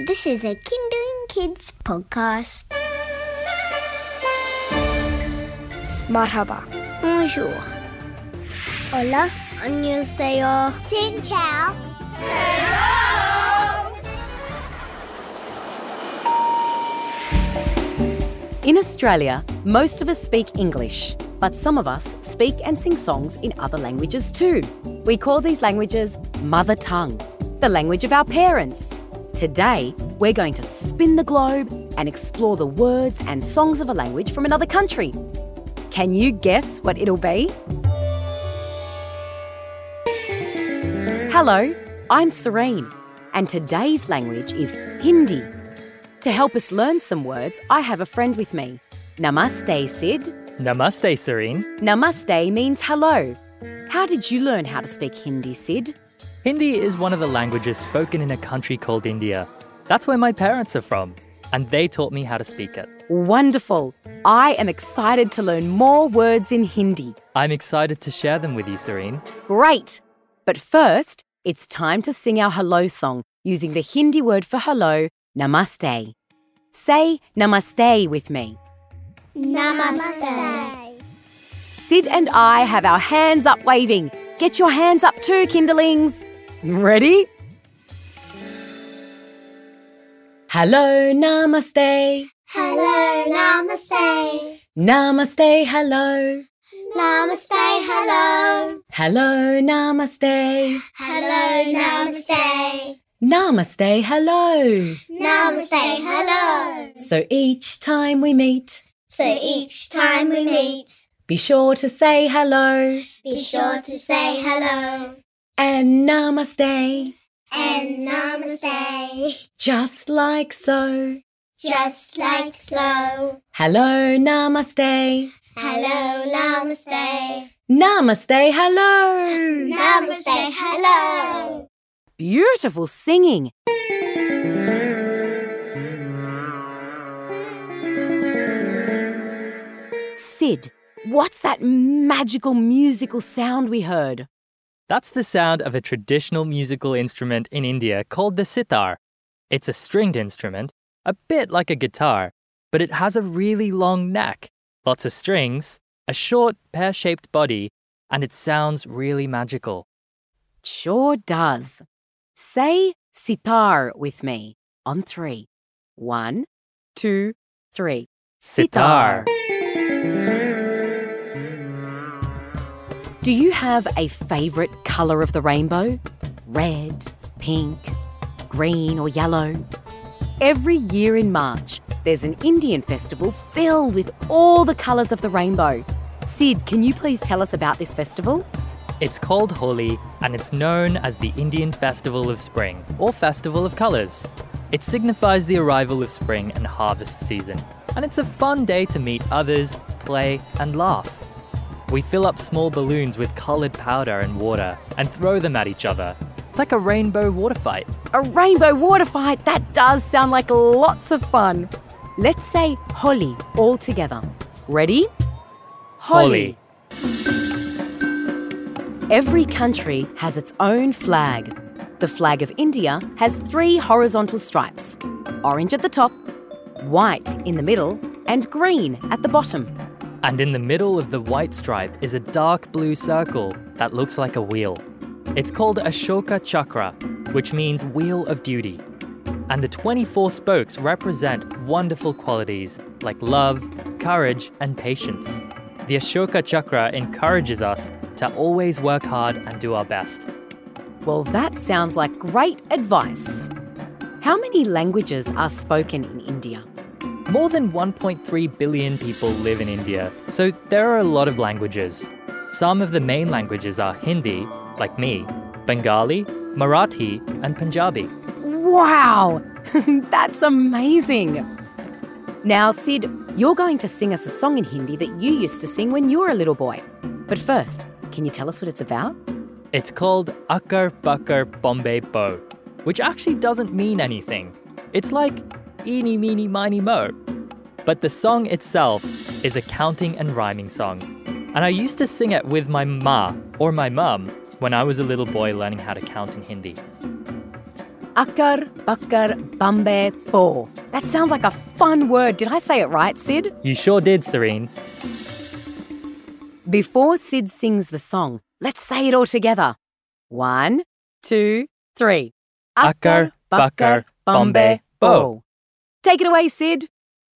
This is a Kinderling Kids podcast. Marhaba. Bonjour. Hola. Annyeonghaseyo, Xin chào. Hello. In Australia, most of us speak English, but some of us speak and sing songs in other languages too. We call these languages mother tongue, the language of our parents Today, we're going to spin the globe and explore the words and songs of a language from another country. Can you guess what it'll be? Hello, I'm Serene, and today's language is Hindi. To help us learn some words, I have a friend with me. Namaste, Sid. Namaste, Serene. Namaste means hello. How did you learn how to speak Hindi, Sid? Hindi is one of the languages spoken in a country called India. That's where my parents are from, and they taught me how to speak it. Wonderful. I am excited to learn more words in Hindi. I'm excited to share them with you, Serene. Great. But first, it's time to sing our hello song using the Hindi word for hello, namaste. Say namaste with me. Namaste. Sid and I have our hands up waving. Get your hands up too, Kinderlings. Ready? Hello, namaste. Hello, namaste. Namaste, hello. Namaste, hello. Hello, namaste. Hello, namaste. Namaste, hello. Namaste, hello. So each time we meet, So each time we meet, be sure to say hello be sure to say hello and namaste, and namaste. just like so. Just like so. Hello, namaste. Hello, namaste. Namaste, hello. Namaste, hello. Beautiful singing. Sid, what's that magical musical sound we heard? That's the sound of a traditional musical instrument in India called the sitar. It's a stringed instrument, a bit like a guitar, but it has a really long neck, lots of strings, a short pear shaped body, and it sounds really magical. Sure does. Say sitar with me on three. One, two, three. Sitar. Do you have a favourite colour of the rainbow? Red, pink, green, or yellow? Every year in March, there's an Indian festival filled with all the colours of the rainbow. Sid, can you please tell us about this festival? It's called Holi and it's known as the Indian Festival of Spring or Festival of Colours. It signifies the arrival of spring and harvest season, and it's a fun day to meet others, play, and laugh. We fill up small balloons with coloured powder and water and throw them at each other. It's like a rainbow water fight. A rainbow water fight, that does sound like lots of fun. Let's say Holi all together. Ready? Holi. Every country has its own flag. The flag of India has three horizontal stripes orange at the top, white in the middle, and green at the bottom. And in the middle of the white stripe is a dark blue circle that looks like a wheel. It's called Ashoka Chakra, which means wheel of duty. And the 24 spokes represent wonderful qualities like love, courage, and patience. The Ashoka Chakra encourages us to always work hard and do our best. Well, that sounds like great advice. How many languages are spoken in India? More than 1.3 billion people live in India, so there are a lot of languages. Some of the main languages are Hindi, like me, Bengali, Marathi, and Punjabi. Wow! That's amazing! Now, Sid, you're going to sing us a song in Hindi that you used to sing when you were a little boy. But first, can you tell us what it's about? It's called Akar Bakkar Bombay Bo, which actually doesn't mean anything. It's like eeny meeny miny mo. But the song itself is a counting and rhyming song. And I used to sing it with my ma or my mum when I was a little boy learning how to count in Hindi. Akar bakar bambe bo. That sounds like a fun word. Did I say it right, Sid? You sure did, Serene. Before Sid sings the song, let's say it all together. One, two, three. Akar, bakar, bombe, bo. Take it away, Sid.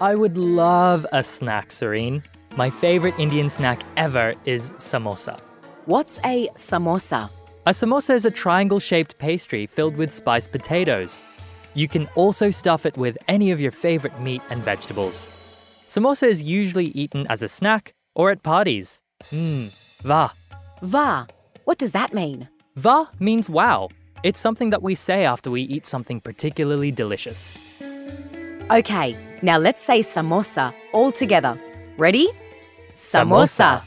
I would love a snack, Serene. My favorite Indian snack ever is samosa. What's a samosa? A samosa is a triangle shaped pastry filled with spiced potatoes. You can also stuff it with any of your favorite meat and vegetables. Samosa is usually eaten as a snack or at parties. Mmm, va. Va. What does that mean? Va means wow. It's something that we say after we eat something particularly delicious. Okay, now let's say samosa all together. Ready? Samosa.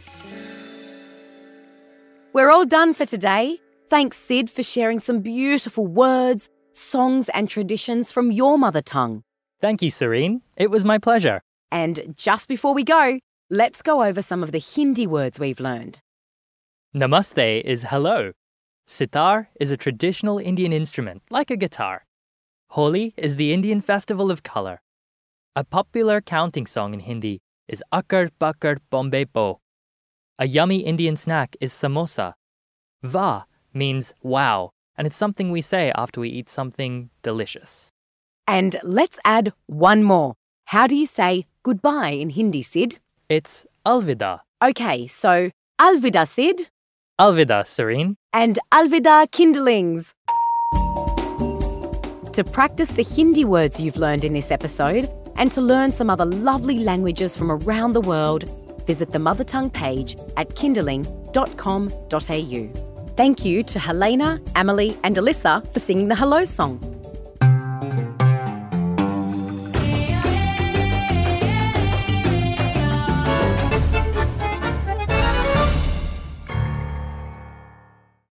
We're all done for today. Thanks, Sid, for sharing some beautiful words, songs, and traditions from your mother tongue. Thank you, Serene. It was my pleasure. And just before we go, let's go over some of the Hindi words we've learned. Namaste is hello. Sitar is a traditional Indian instrument, like a guitar. Holi is the Indian festival of color. A popular counting song in Hindi is Akar Bakar Bombe Bo. A yummy Indian snack is samosa. Va means wow, and it's something we say after we eat something delicious. And let's add one more. How do you say goodbye in Hindi, Sid? It's Alvida. Okay, so Alvida, Sid, Alvida, Serene. and Alvida Kinderlings. To practice the Hindi words you've learned in this episode and to learn some other lovely languages from around the world, visit the Mother Tongue page at kinderling.com.au. Thank you to Helena, Emily, and Alyssa for singing the Hello song.